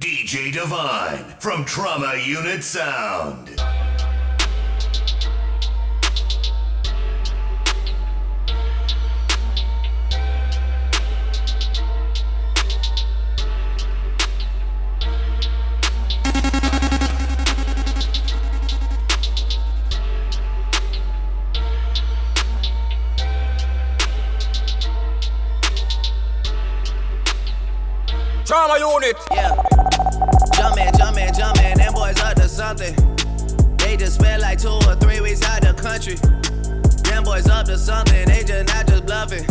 DJ Divine from Trauma Unit Sound. Trauma unit. Yeah. Boys up to something. They just spent like two or three weeks out the country. Them boys up to something, they just not just bluffing.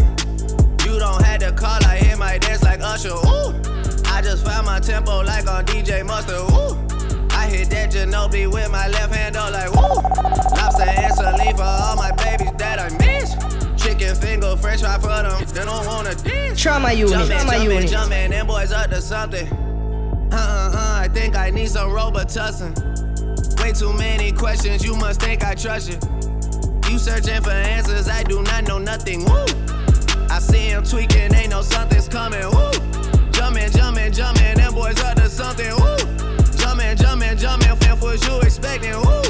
You don't have to call, I hit my dance like Usher. Ooh. I just found my tempo like on DJ Mustard. Ooh. I hit that Ginobili with my left hand, though, like woo. Lobster and saline for all my babies that I miss. Chicken finger, french fry for them, they don't wanna dish. Trauma unit, Jumpin', trauma jumpin', unit. them boys up to something. I think I need some Robitussin. Way too many questions, you must think I trust you. You searching for answers, I do not know nothing. Woo! I see him tweaking, they know something's coming. Woo! Jumpin', jumpin', jumpin', them boys up to something. Woo! Jumpin', jumpin', jumpin', fam, what you expecting? Woo!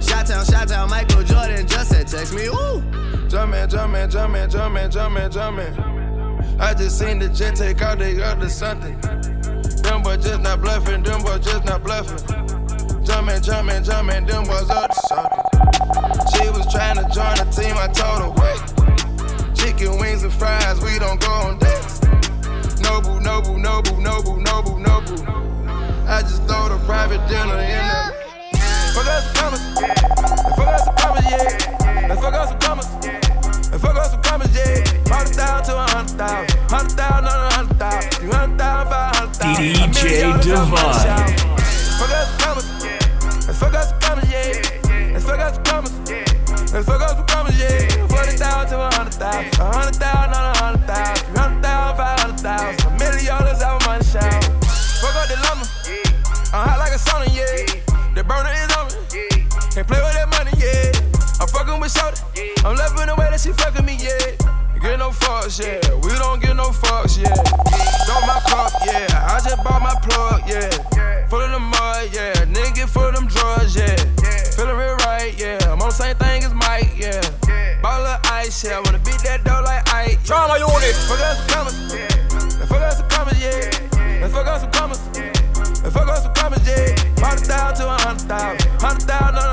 Shot town, shot town, Michael Jordan just said text me. Woo! Jumpin', jumpin', jumpin', jumpin', jumpin', jumpin'. I just seen the jet take out, they up to something. Boys just not bluffing, them boys just not bluffing. Jumpin', jumpin', jumpin', them boys up to something. She was trying to join the team, I told her, wait. Chicken wings and fries, we don't go on dates. No boo, no boo, no boo, no boo, no boo, no boo. I just throw the private dinner in there. Fuck us some commas, and fuck us some commas, yeah. And fuck us some commas, and fuck us some commas, yeah. Hundred thousand to a hundred thousand, hundred thousand hundred thousand, five hundred thousand. DJ A million dollars on my Divine. shout. Fuck us commas, and fuck us some commas, yeah. And fuck us some commas, and fuck us commas, yeah. Forty thousand to a hundred thousand, a hundred thousand on a hundred thousand, three hundred thousand, five hundred thousand, a million dollars on my shout. Fuck up the lumber, I'm hot like a sauna, yeah. The burner is on me. Can't play with that money, yeah. I'm fucking with Shorty. I'm loving the way that she fucking me, yeah get no fucks, yeah. We don't get no fucks, yeah. Don't my cup, yeah. I just bought my plug, yeah. Full of the mud, yeah. Nigga full of them drugs, yeah. Feeling real right, yeah. I'm on the same thing as Mike, yeah. Ball of ice, yeah. I wanna beat that door like Ike. Yeah. own unit. Fuck us some commas, yeah. Fuck us some commas, yeah. Fuck up some commas. yeah. fuck up some commas, yeah. 100,000 to 100,000. 100,000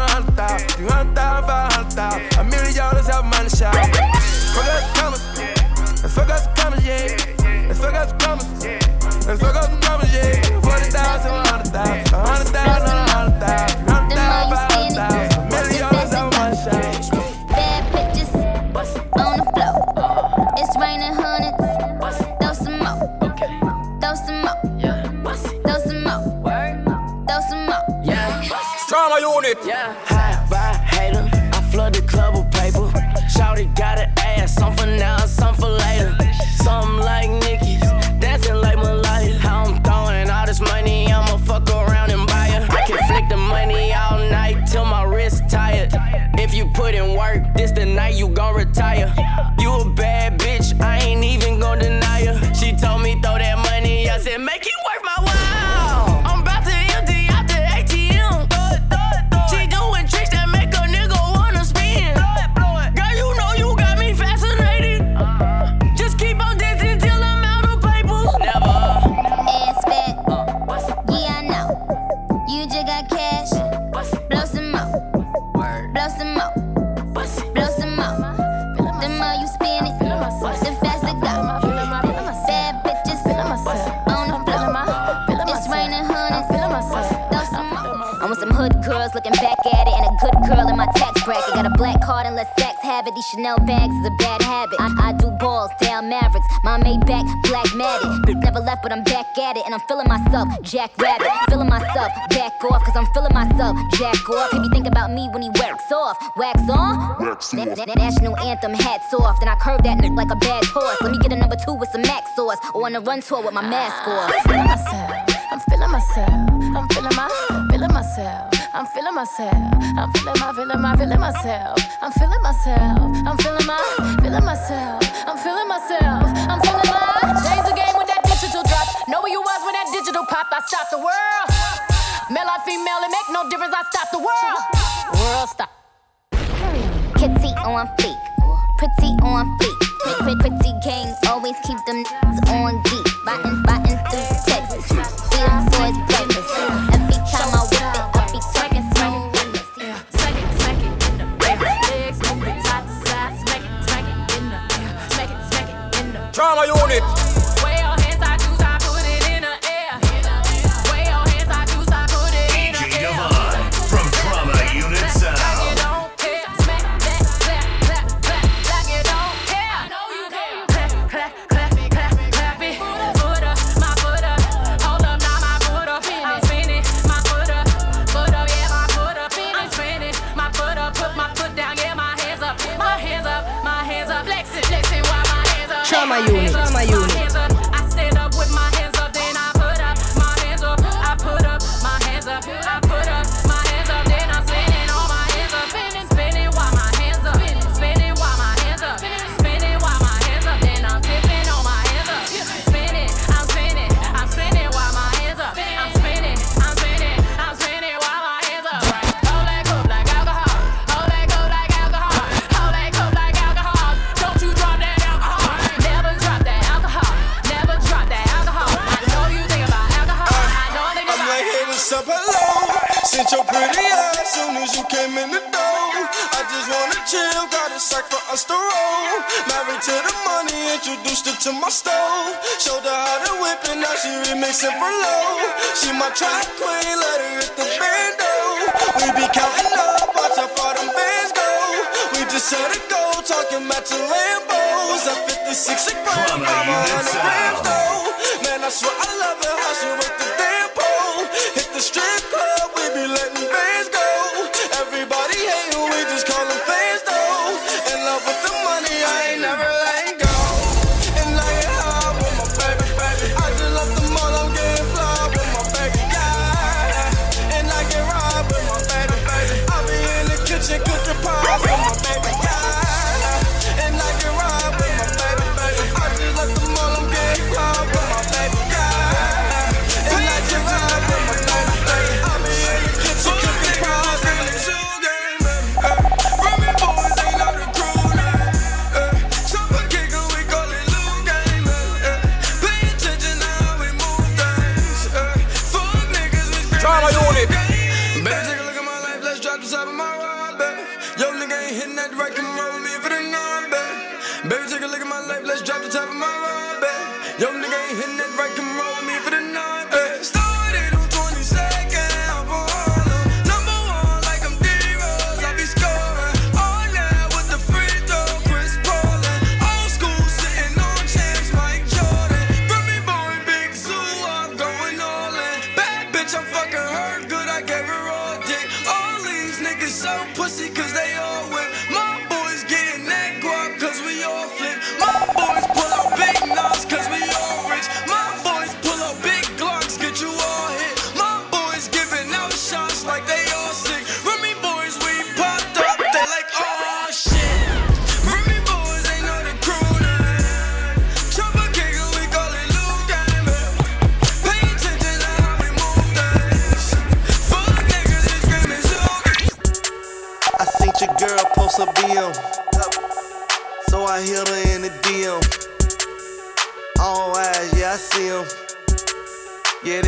Yeah, I'm feeling myself. Jack Rabbit, feeling myself. Back off, cause I'm feeling myself. Jack off. He be thinking about me when he wax off. Wax on? Na- na- National anthem, hats off. Then I curve that nigga like a bad horse. Let me get a number two with some max sauce. Or on a run tour with my mask off. feeling myself. I'm feeling myself. I'm feeling my, feeling myself. I'm feeling myself. I'm feeling my, feeling my, feeling myself. I'm feeling myself. I'm feeling my, feeling myself. world. Male or female, it make no difference. I stop the world. World stop. Kitsy on fleek, pretty on fleek. Pretty, pretty, pretty always keep them.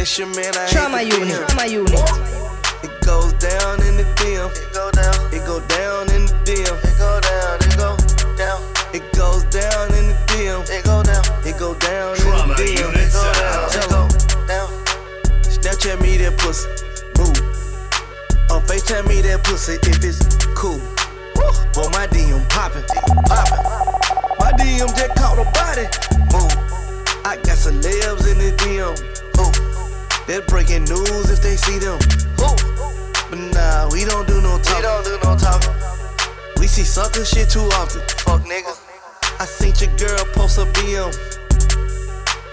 Pressure, man, I Trauma unit. Trauma unit. It goes down in the DM. It go down. It go down in the DM. It go down. It go down. It goes down in the DM. It go down. It go down Trauma in the DM. It go down. It go down. Snapchat me that pussy. Move. On FaceTime me that pussy if it's cool. Boy, my DM popping. They're breaking news if they see them. But nah, we don't do no talking. We don't do no talking. We see sucker shit too often. Fuck niggas. I seen your girl post a BM.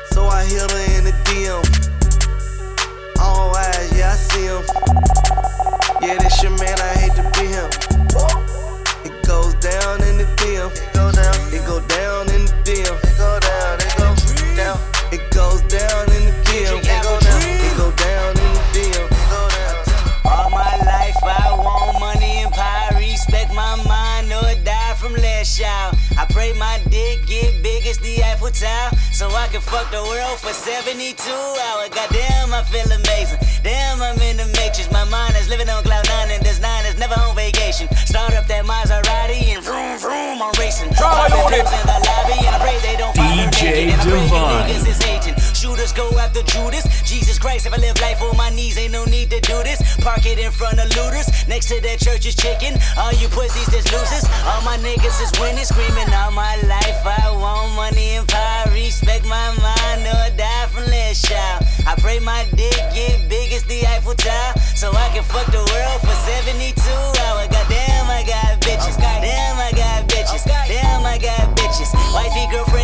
So I hit her in the DM. All eyes, yeah, I see him. Yeah, this your man, I hate to be him. It goes down in the DM. It go down. It go down in the DM. It go down. It goes down. It goes down in the DM. It go down. Can fuck the world for 72 hours. Goddamn, I feel amazing. Damn, I'm in the matrix. My mind is living on cloud nine, and this nine is never on vacation. Start up that Maserati and vroom vroom, I'm racing. Unit. pills in the lobby, and I pray they don't DJ naked, and I pray you Divine. Shooters go after Judas. Jesus Christ, if I live life on my knees, ain't no need to do this. Park it in front of looters. Next to that church is chicken. All you pussies is losers. All my niggas is winning, screaming all my life. I want money and power. Respect my mind or die from less child. I pray my dick get big as the Eiffel Tower. So I can fuck the world for 72 hours. Goddamn, I got bitches. Damn, I got bitches. Damn, I got bitches. Wifey, girlfriend,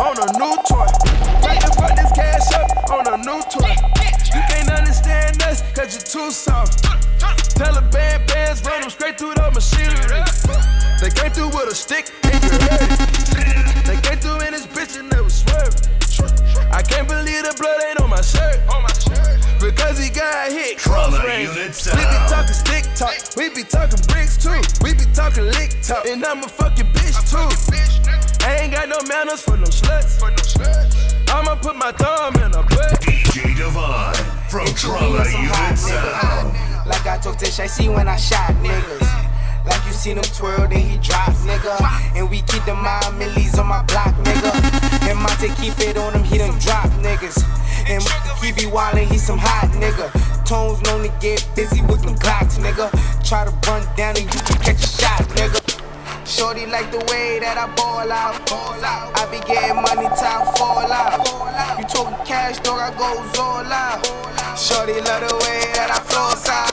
on a new toy. About to fuck this cash up on a new toy. You can't understand us, cause you're too soft. Taliban bands run them straight through the machinery. They came through with a stick and you heard it. They came through in this bitch and never swerved. I can't believe the blood ain't on my shirt. Because he got hit. Trauma range. We be talking stick talk. We be talking bricks too. We be talking lick talk. And I'm a fucking bitch too. I ain't got no manners for no sluts. I'ma put my thumb in a butt. DJ Divine from Trauma Unit Sound. Like I told Tish, I see when I shot niggas. Like you seen him twirl, then he drop, nigga. And we keep the mind millies on my block, nigga. And Monte keep it on him, he done drop niggas. And he be wildin', he some hot nigga. Tones known to get busy with them Glocks, nigga. Try to run down and you can catch a shot, nigga. Shorty like the way that I ball out. I be getting money, time fall out. You talking cash, dog, I goes all out. Shorty love the way that I flows out.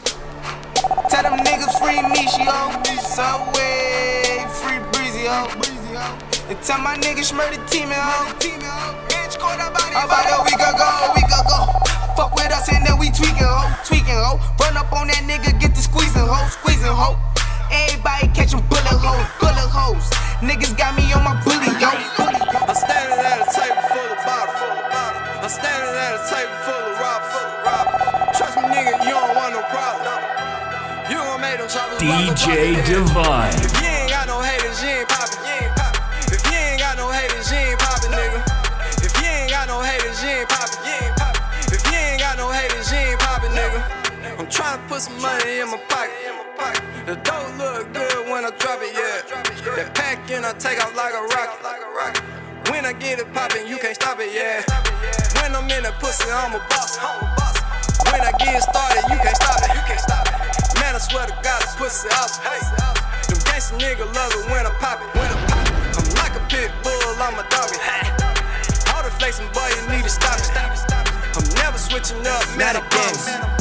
Tell them niggas free me, she ho. Subway, free breezy oh. ho. And tell my niggas murder team ho. Oh. About a week ago, week ago. Fuck with us and then we tweaking ho, tweaking ho. Run up on that nigga, get the squeezing ho, squeezing ho. Everybody catching bullet holes, bullet holes. Niggas got me on my bully yo. I'm standing at a table full of bottles. table full of robbers. Trust me, nigga, you don't want no problem. You gon' make them choppers DJ Divine. If you ain't got no haters, you ain't poppin'. You ain't poppin'. If you ain't got no haters, you ain't poppin', nigga. If you ain't got no haters, you ain't poppin'. You ain't poppin'. If you ain't got no haters, you ain't poppin', nigga. I'm tryna put some money in my pocket. The dough look good when I drop it, yeah. The pack in, I take off like a rocket. When I get it poppin', you can't stop it, yeah. When I'm in the pussy, I'm a boss. When I get started, you can't stop it. You can't stop it. Man, I swear to God, this pussy awesome. Them gangsta nigga love it when I pop it. When I pop it. I'm like a pit bull, I'm a doggy. All the flexing, boy, you need to stop it. I'm never switching up, man, I promise.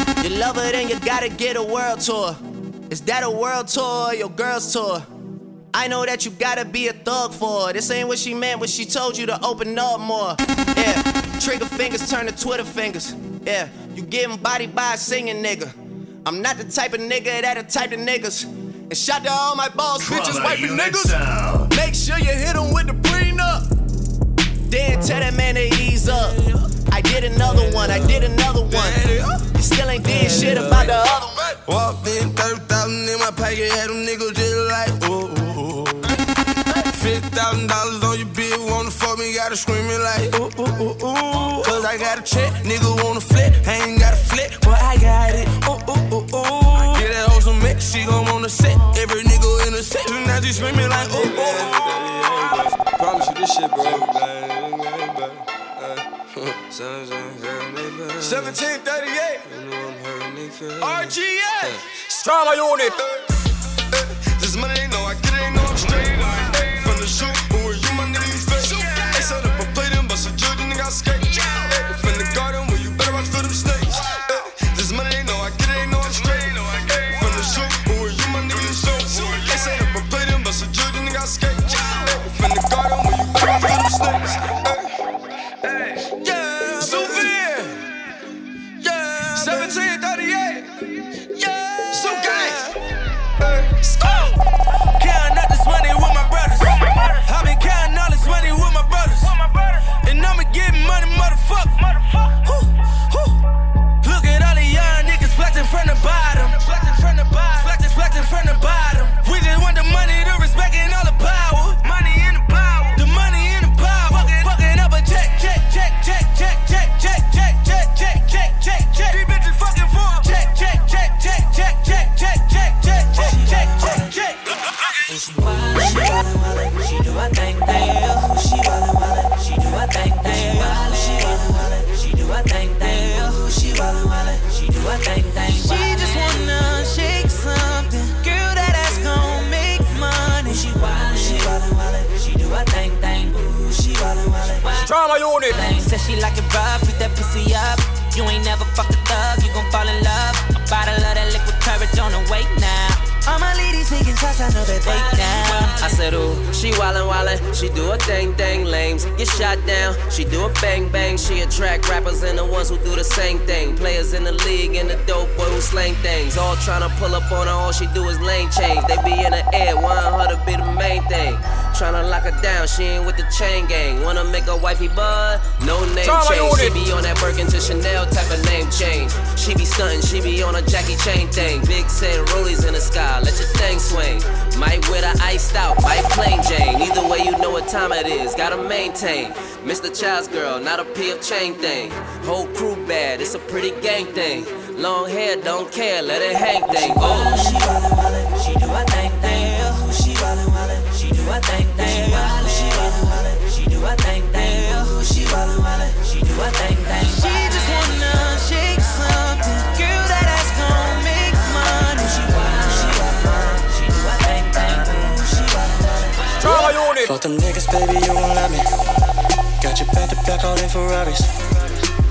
You love her, then you gotta get a world tour. Is that a world tour or your girl's tour? I know that you gotta be a thug for her. This ain't what she meant when she told you to open up more. Yeah, trigger fingers turn to Twitter fingers. Yeah, you getting body by a singing nigga. I'm not the type of nigga that the type of niggas. And shout to all my boss bitches, Trauma wifey Unit niggas. Sound. Make sure you hit him with the prenup. Then tell that man to ease up. I did another one, I did another one. You still ain't did shit about the other one. Walked in, 30,000 in my pocket, had them niggas just like, ooh. $50,000 on your bill, wanna fuck me, gotta screaming like, ooh, ooh, ooh, ooh. Cause I got a check, nigga wanna flip, I ain't got a flip, but I got it, ooh, ooh, ooh, ooh. Get that hoe some mix, she gon' wanna set, every nigga in the section, now she screaming like, ooh, ooh, ooh shit broke, babe. Seventeen thirty-eight. RGA. Unit. I said, ooh, she wildin' wildin', she do a thing thing, lames get shot down. She do a bang bang, she attract rappers and the ones who do the same thing. Players in the league and the dope boy who slang things. All tryna pull up on her, all she do is lane change. They be in the air, want her to be the main thing. Tryna lock her down, she ain't with the chain gang. Wanna make a wifey bud? No name change. She be on that Birkin to Chanel type of name change. She be stuntin', she be on a Jackie Chain thing. Big sand rollies in the sky, let your thing swing. Might wear the iced out, might plain Jane. Either way, you know what time it is, gotta maintain. Mr. Child's girl, not a P of chain thing. Whole crew bad, it's a pretty gang thing. Long hair, don't care, let it hang thing. Oh, She wildin', wildin', she do her thing, thing. Her thing, thing. Ooh, she wildin', wildin', she do her thing, thing. Ooh, she wildin', wildin', she do her thing, thing. She just wanna shake something, girl that ass gon' make money. She wildin', she wildin', wildin', she do her thing, thing. Ooh, she wildin', wildin'. Unit. Fuck them niggas, baby, you won't let me. Got your back to back all in Ferraris.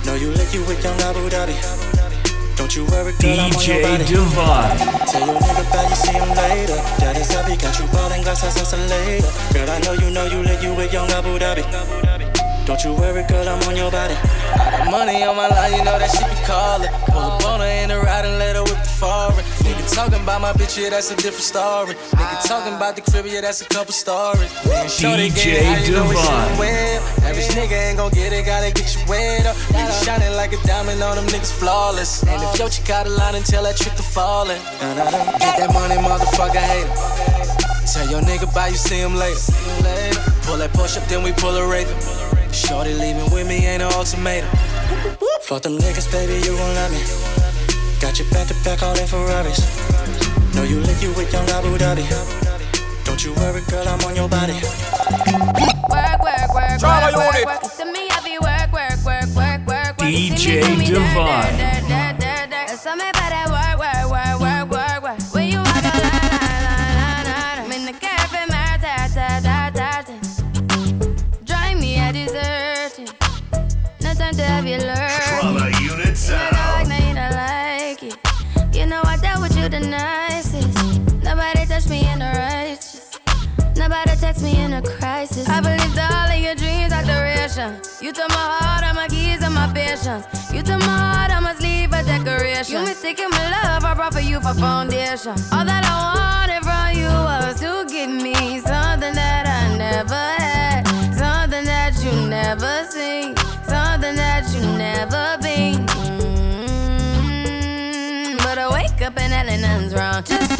Know you lick you with young Abu Dhabi. Don't you worry, girl, I'm on your DJ body. Divine. Tell your nigga about you see him later. Is happy, got you ballin' glass house later. Girl, I know you know you lick you with young Abu Dhabi. Don't you worry, girl, I'm on your body. Money on my line, you know that shit be callin'. Pull up on her in the ride and let her whip the foreign. Nigga talking about my bitch, yeah, that's a different story. Nigga talking about the crib, yeah, that's a couple stories. Man, DJ get it, how you know it's Divine. well. Average nigga ain't gon' get it, gotta get you wet up. Nigga shining like a diamond on them niggas flawless. And if your chick out of line and tell that trick to fallin'. Get that money, motherfucker, hater. Tell your nigga bye, you see him later. Pull that push up, then we pull a raven. Shorty leaving with me ain't an ultimatum. Fuck them niggas, baby, you won't let me. Got your back to back all in Ferraris. Know you lick you with young Abu Dhabi. Don't you worry, girl, I'm on your body. Work, work, work, Trauma work, unit. work, work. To me, I be work, work, work, work, work, work. You see DJ me do me dirt, Divine. No time to have you learn. Trauma Unit You don't like, you don't like it. You know I dealt with you the nicest. Nobody touched me in the righteous. Nobody text me in a crisis. I believed all of your dreams are duration. You took my heart, all my keys, and my patience. You took my heart, I must leave a decoration. You mistaken my love, I brought for you for foundation. All that I wanted from you was to give me something that I never had, something that you never seen, nothing's wrong. Just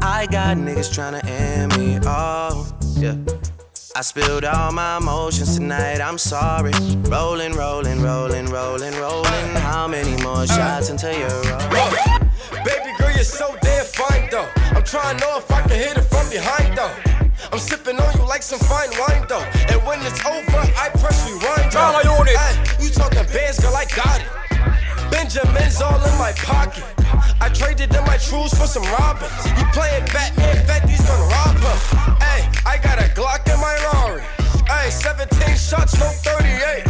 I got niggas tryna end me. off. yeah. I spilled all my emotions tonight. I'm sorry. Rolling, rolling, rolling, rolling, rolling. How many more uh. shots until you're rolling? Baby girl, you're so damn fine though. I'm trying to know if I can hit it from behind though. I'm sipping on you like some fine wine though. And when it's over, I press rewind. though. Trauma unit. Ay, you talking bands, girl, I got it. Benjamin's all in my pocket. I traded in my trues for some robins. You playing Batman, Fetty's gonna rob her. Hey, I got a Glock in my Rari. Hey, 17 shots, no 38.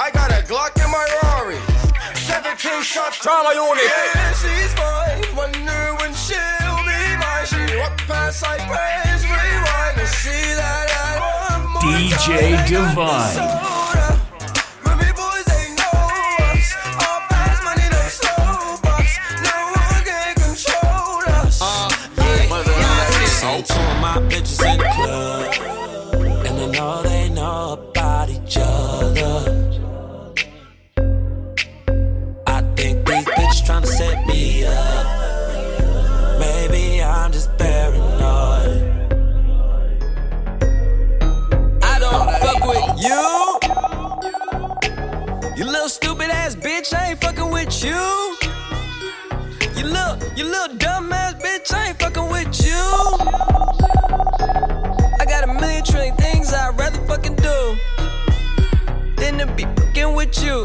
I got a Glock in my Rari. 17 shots. Trauma unit. Yeah, she's fine. Wonder when she'll be mine. She walk past like praise, rewind and see that I want more. DJ. Divine. two of my bitches in the club. And I know they know about each other. I think these bitches trying to set me up. Maybe I'm just paranoid. I don't fuck with you. You little stupid ass bitch, I ain't fucking with you. You little, you little dumb ass bitch, I ain't fucking with you. Do than to be fucking with you.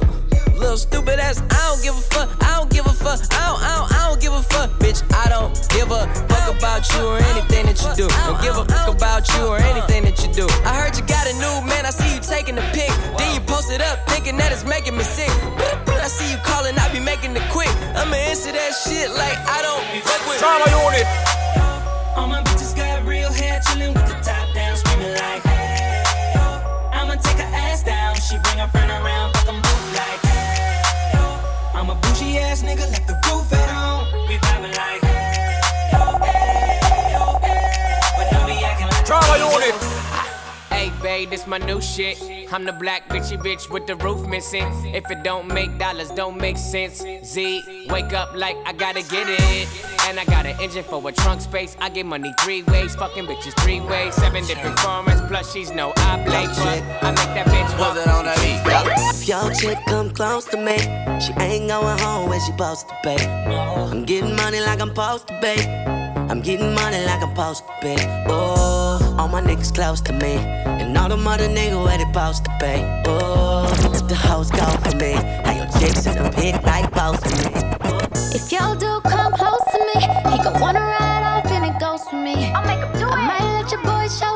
Little stupid ass, I don't give a fuck, I don't give a fuck, I don't, I don't, I don't give a fuck, bitch. I don't give a fuck about you or anything that you do. Don't give a fuck about you or anything that you do. I heard you got a new man, I see you taking the pic. Then you post it up, thinking that it's making me sick. But I see you calling, I be making it quick. I'ma answer that shit like I don't fuck with unit. Ass nigga, my new shit. I'm the black bitchy bitch with the roof missing. If it don't make dollars, don't make sense. Z, wake up like I gotta get it. And I got an engine for a trunk space. I get money three ways, fucking bitches three ways. Seven different formats, plus she's no oblate. But I make that bitch walk. If your chick come close to me, she ain't going home when she supposed to be. I'm getting money like I'm supposed to be. I'm getting money like I'm supposed to be. Oh, all my niggas close to me, and all the mother niggas where they supposed to be. Oh, the hoes go for me. How your chicks in the pit like both of me. If y'all do come close to me, he gon' wanna ride off and it goes for me. I'll make him do it. I might let your boy show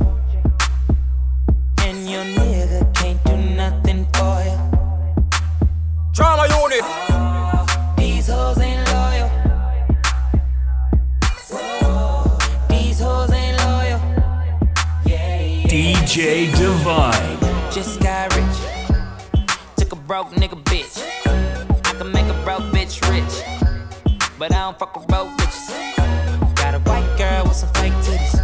Trauma unit. These hoes ain't loyal. These hoes ain't loyal. DJ Divine. Just got rich. Took a broke nigga bitch. I can make a broke bitch rich. But I don't fuck with broke bitches. Got a white girl with some fake titties.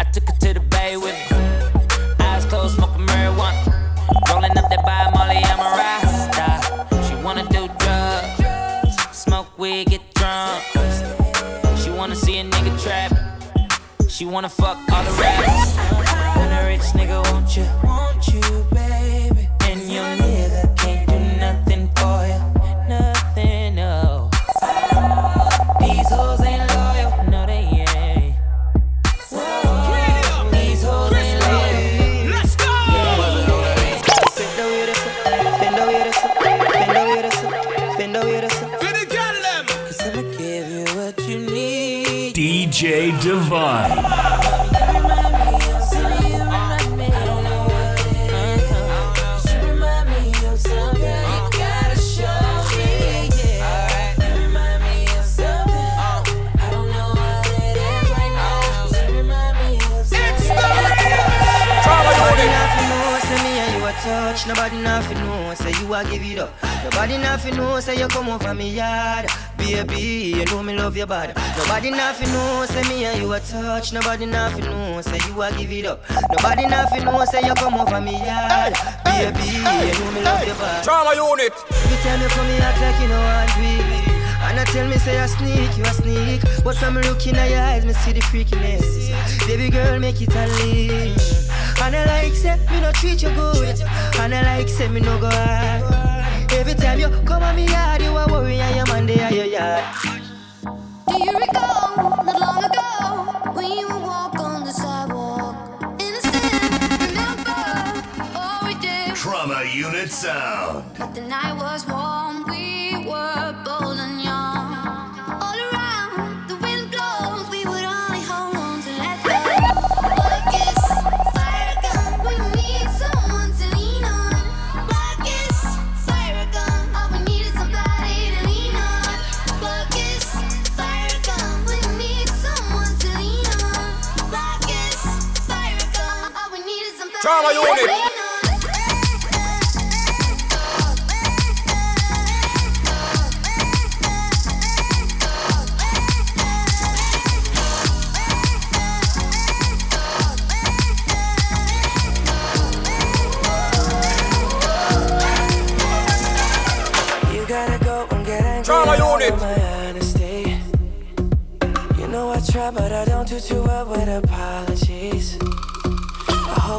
I took her to the bay with me. Weed, get drunk. She wanna see a nigga trap. She wanna fuck all the rappers. When a rich nigga want you, want you, baby. And your you a touch. Nobody nothing know, say you a give it up. Nobody nothing know, say you come over me yard. Baby, you know me love your body. Nobody nothing know, say me and you a touch. Nobody nothing know, say you a give it up. Nobody nothing know, say you come over me yard. Baby, you know me love your body. Trauma unit. You tell me for me act like you know want baby. And I tell me say I sneak, you a sneak. But from looking at your eyes, me see the freakiness. Baby girl, make it unleash. And I like say me no treat you good. And I like say me no go hard. Every time you come on me yard, you a worry and your man there your yard. Do you recall not long ago when you would walk on the sidewalk? Innocent, remember all we did. Trauma Unit Sound. But the night was warm, we were bold I try, but I don't do too well with apologies.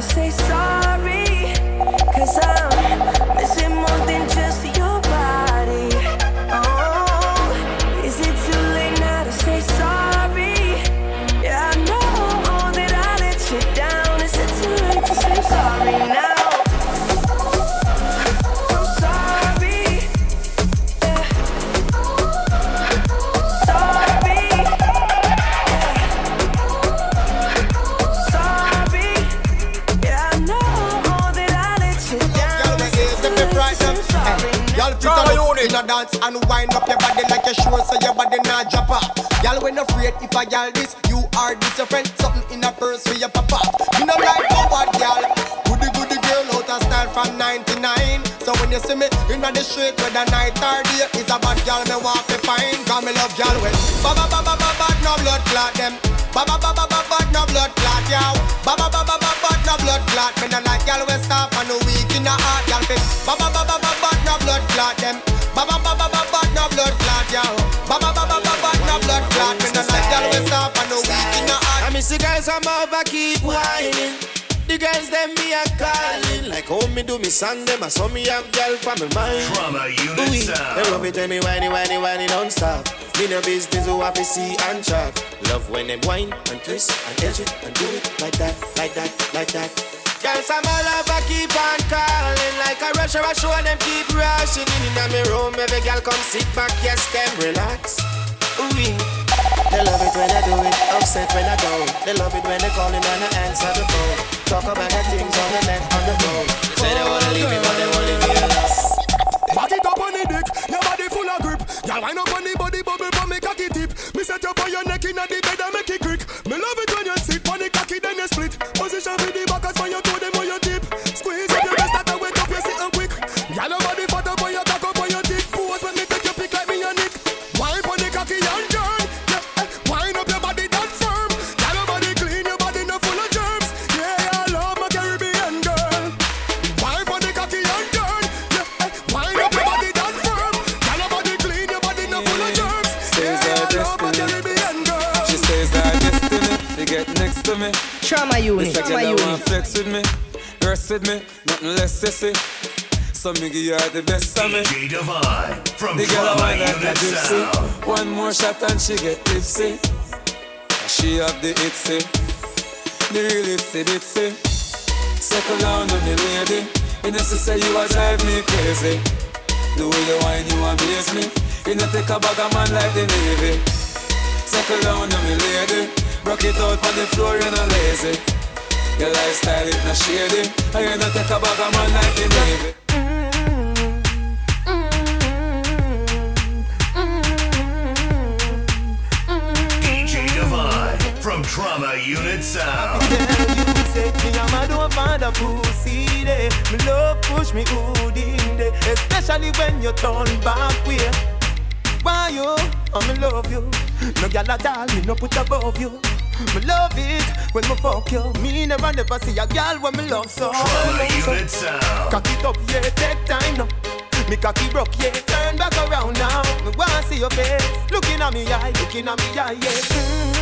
say sorry? Cause I'm dance and wind up your body like a sure so your body not drop off. Y'all when afraid if I y'all this, you are this your friend, something in a purse for your papa. Me no like no bad y'all. Goody goody girl out of style from 99. So when you see me in the street whether night or day, is a bad girl me want to find. Cause me love y'all when ba ba ba ba ba ba no blood clot them. Ba ba ba ba ba ba no blood clot yow. Ba ba ba ba ba ba no blood clot. Me no like y'all when stop and no weak in the heart y'all fit. Ba ba ba ba clot them. Ba ba ba ba ba ba no blood clot yow. Ba ba ba ba ba ba no blood clot. Me no like y'all when stop and no weak in the heart. I miss the guys I'm over keep whining. The girls them me a calling like how me do me song them. I saw me have girl for me mind. Trauma unit Ooh, sound. They love it when me whiny whiny whiny non-stop. Me no business who have to see and chat. Love when them whine and twist and edge it and do it like that, like that, like that. Girls I'm all over keep on calling like a rush or a show them keep rushing in in me room. Every girl come sit back, yes them relax. Ooh, they love it when I do it, upset when I don't. They love it when they calling and I answer the phone. Talk about the things on the net on the phone. They say they wanna leave me, but they won't leave me alone. Back it up on the dick, your body full of grip. Y'all wind up on the body bubble for me cocky tip. Me set you on your neck in the bed and make it creak. Me love it when you Trauma unit, This a trauma girl that want flex with me, rest with me, nothing less sissy. So me give you all the best of me. DJ Divine from The girl I Trauma want like a Unit gypsy. Sound. One more shot and she get tipsy. She have the itsy, the real itsy bitsy. Settle down on the lady. You know, she say you a drive me crazy. The way you whine, you amaze me. You know, take a bag of man like the Navy. Settle down on me lady. Rock it out on the floor, you know lazy. Your lifestyle is not shady. And you know, take a bag of man like the Navy. DJ Divine from Trauma Unit Sound. You say me a mad over the pussy day. Me love push me good in day, especially when you turn back way. Why you? Oh, me love you. No gal at all, me no put above you. Me love it when me fuck you. Me never never see a gal when me love so. Unit Sound. Cock it up, yeah, take time now. Me cocky broke, yeah, turn back around now. Me wanna see your face, looking at me eye, looking at me eye, yeah. Wine mm-hmm.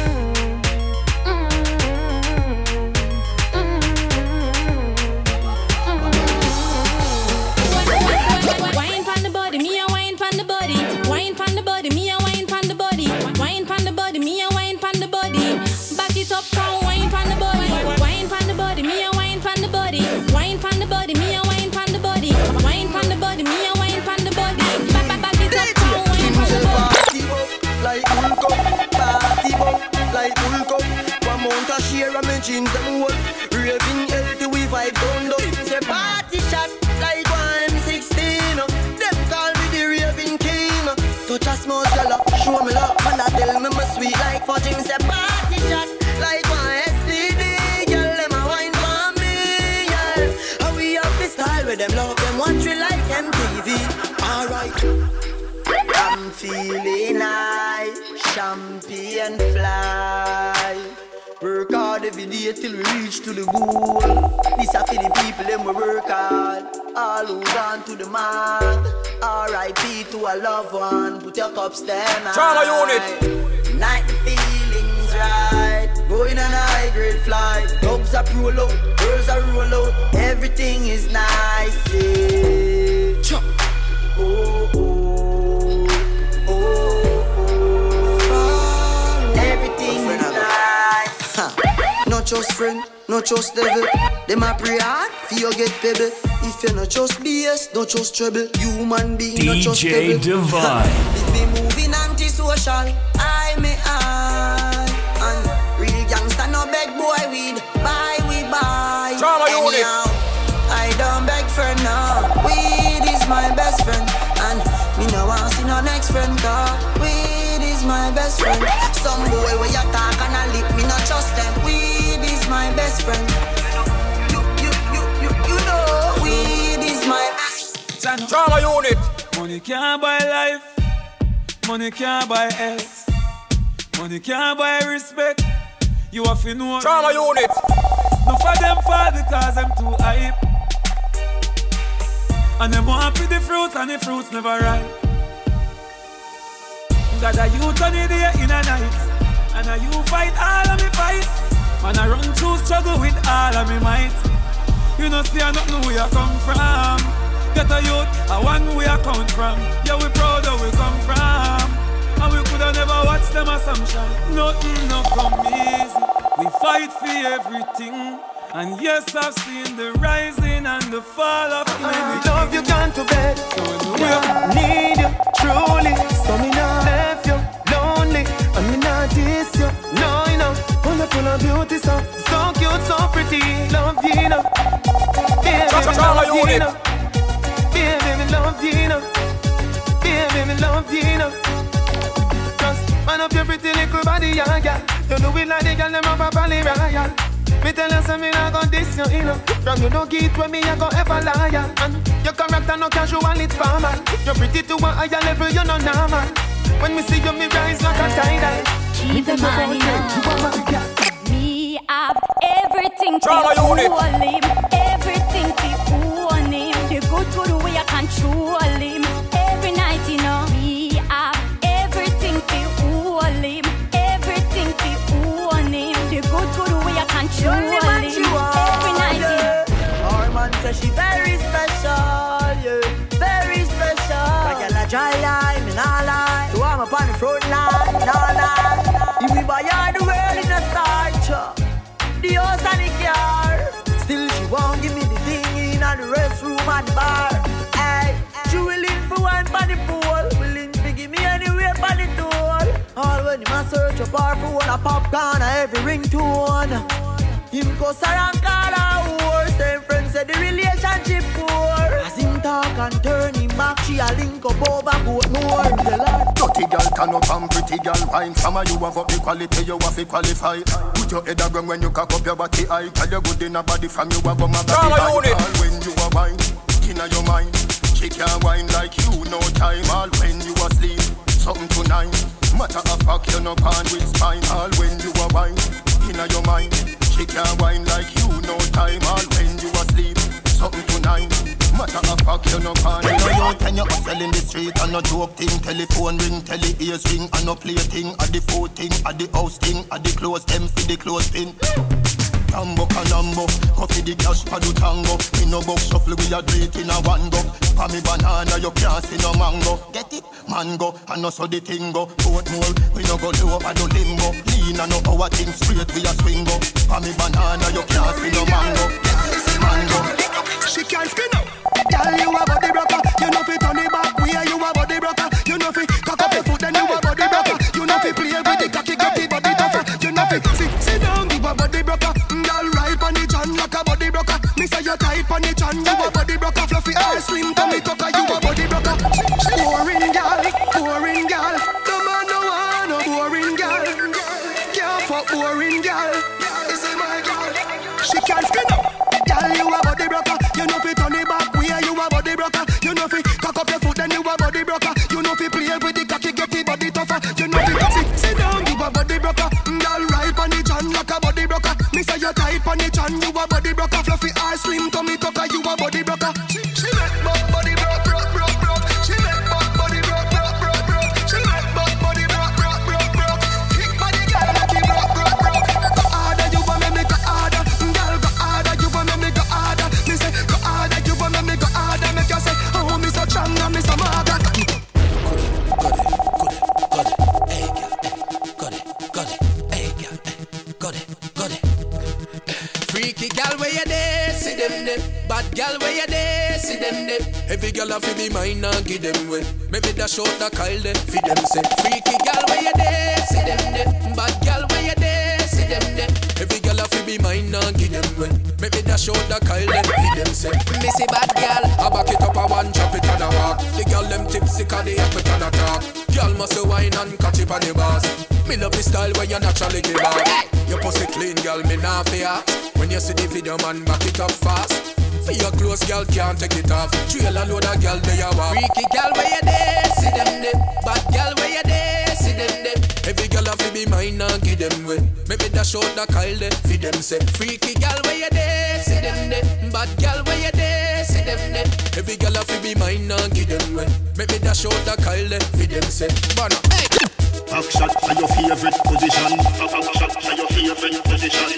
My jeans them old. Raving healthy, we vibe down down. Say party shot like one M16. Them call me the raving king. Touch a small girl, show me love, and I tell me my sweet like fudge. Him say party shot like one STD. Girl, them a wine for me, yeah. How we have the style with them love them watch we like MTV. Alright. I'm feeling high, champagne fly. Every day till we reach to the goal. This a for the people them we work hard. All who gone to the mark. R.I.P. to a loved one. Put your cups down. Trauma unit. Tonight the feelings right. Going on a high grade flight. Dogs are roll out, girls are roll out. Everything is nice. Yeah. Chop. Oh, oh, oh, oh. Everything is nice. Not just friend, not just devil. Them a pray hard, feel get pebble. If you not just BS, not just trouble. Human being, not just DJ pebble. Divine. If me moving antisocial, I may I. And real gangsta no beg boy weed, buy we buy. Trauma unit. Anyhow, I don't beg for now. Weed is my best friend, and me no want see no next friend. Cause weed is my best friend. Some boy where you talk and I lip, me not trust them. Weed is my best friend. You, you, you, you, you know, weed is my best. Trauma unit. Money can't buy life. Money can't buy health. Money can't buy respect. You have to know. Trauma unit. No for them fall because them too hype. And them want for the fruits and the fruits never ripe. Got a youth on the day in a night. And a you fight all of me fight. Man, I run through struggle with all of me might. You know, see, I don't know where you come from. Get a youth, I want where I come from. Yeah, we proud of where we come from. And we coulda never watched them assumption. Nothing no come easy. We fight for everything. And yes, I've seen the rising and the fall of many. Love you gone to bed. So do Yeah, need you truly. So me not left you lonely. And me not diss you. No. Full of beauty, so so cute, so pretty. Love you, know. Baby, love you, know. Baby, me love you, know. Baby, me love you, know. Just man up your pretty little body, yeah, yeah. You know we like the girl them up a valley royal. Me tell you something, I got this, you you know. From you no get with me, I go ever liar. And your character no casual, it's formal. You're pretty to a higher level, you're not normal. When me see you, me rise like a tidal. Keep the money now. Have everything Trauma to unit. hold him. Everything to own him. The good good way I control him. The bar. Hey, she willing for one for the pool, willing to give me anywhere for the tool. All when him a search up her phone, a popcorn, a every ringtone. Him her and call her whore. Same friends say the relationship poor. As talk and turn him back, she a link up over both more. The Lord Dirty girl turn up and pretty girl wine. Some of you have up the quality, you have to qualify. Put your head around when you cock up your body high. Tell you good in a body from you have a body Trauma high. unit. All when you are wine, inna your mind. She can't wine like you, no time. All when you asleep, something to nine. Matter of fact, you no pan with spine. All when you are wine, inna your mind. She can't wine like you, no time. All when you asleep, something to nine. Matter of fact, you no pan. You know you ten you hustle in the street and no joke thing. Telephone ring, tele ears ring, and no play thing. At the food thing, at the house thing, at the clothes them for the clothes pin. Tambo canambo, coffee the cash for the tango. Me no box shuffle, we a do it in a one go. For me banana, you can't see no mango. Get it, mango, and no so the thing go. Boat more, we no go low over no limbo. Lean and no our thing straight, we a swing go. For me banana, you can't see no mango. Mango. She can't spin up. Girl, you a body broker. You know fit turn it back. We are you a body broker. You know fit cock up your foot, then you a body broker. You know fit play with the cocky, get body tougher. You know fit sit sit you a body broker. Girl, ride on the john like body broker. Me say you tight on the john, you a body broker. Fluffy ass, slim tummy cocker, you a body broker. Boring girl, boring girl. No man no want no boring girl. Can't fuck boring girl. Chan, you a body broker. Fluffy ass, slim a fi be mine and give them way. Maybe dash out the Kyle them, fi them say. Freaky gal where you there, see them there. Bad gal where you there, see them there. Every gal a fi be mine and give them way. Maybe dash out the Kyle them, fi them say. Missy bad gal, I back it up a one, chop it on a walk. The gal them tipsy 'cause they have it on a talk. Gal must wine and catch it on the bars. Me love the style when you naturally give out. Your pussy clean, girl, me nah fear. When you see the video, man, back it up fast. For your clothes, girl, can't take it off. Trail a load of girl, they you walk. Freaky girl, where you there? See them there. Bad girl, where you there? See them there. Every girl have to be mine and give them way. Maybe dash out the Kyle there. Feed them say. Freaky girl, where you there? See them there. Bad girl, where you there? See them there. Every girl have to be mine and give them way. Maybe dash out the Kyle there. Feed them say. Bono, hey. Back shot are your favorite position. Back shot are your favorite position.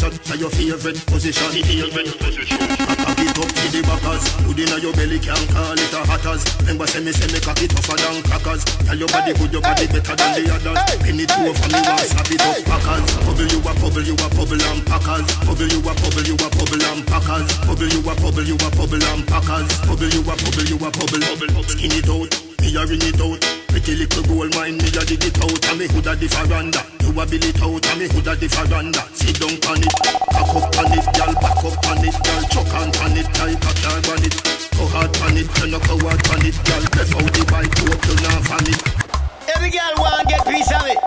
Shot are your favorite position. Favorite position. Cock it up to the backers. Put inna your belly, can't call it a hatters. Remember say me say me cock it tougher than crackers. Tell your body good, your body better than the others. Penny two over me, want slap it up packers. Bubble you a bubble, you a bubble and packers. Bubble you a bubble, you a bubble and packers. Bubble you a bubble, you a bubble and packers. Bubble you a bubble, you a bubble, bubble. Skin it out, me a ring it out. Pretty little gold mine, me a dig it out And me hood a the veranda You a build it out And me hood a the veranda Sit down on it Back up on it, girl Back up on it, girl Chuck on on it Like a dog on it Go hard on it You no go hard on it, girl Left out the bike Hope you not on it Every girl want get piece of it.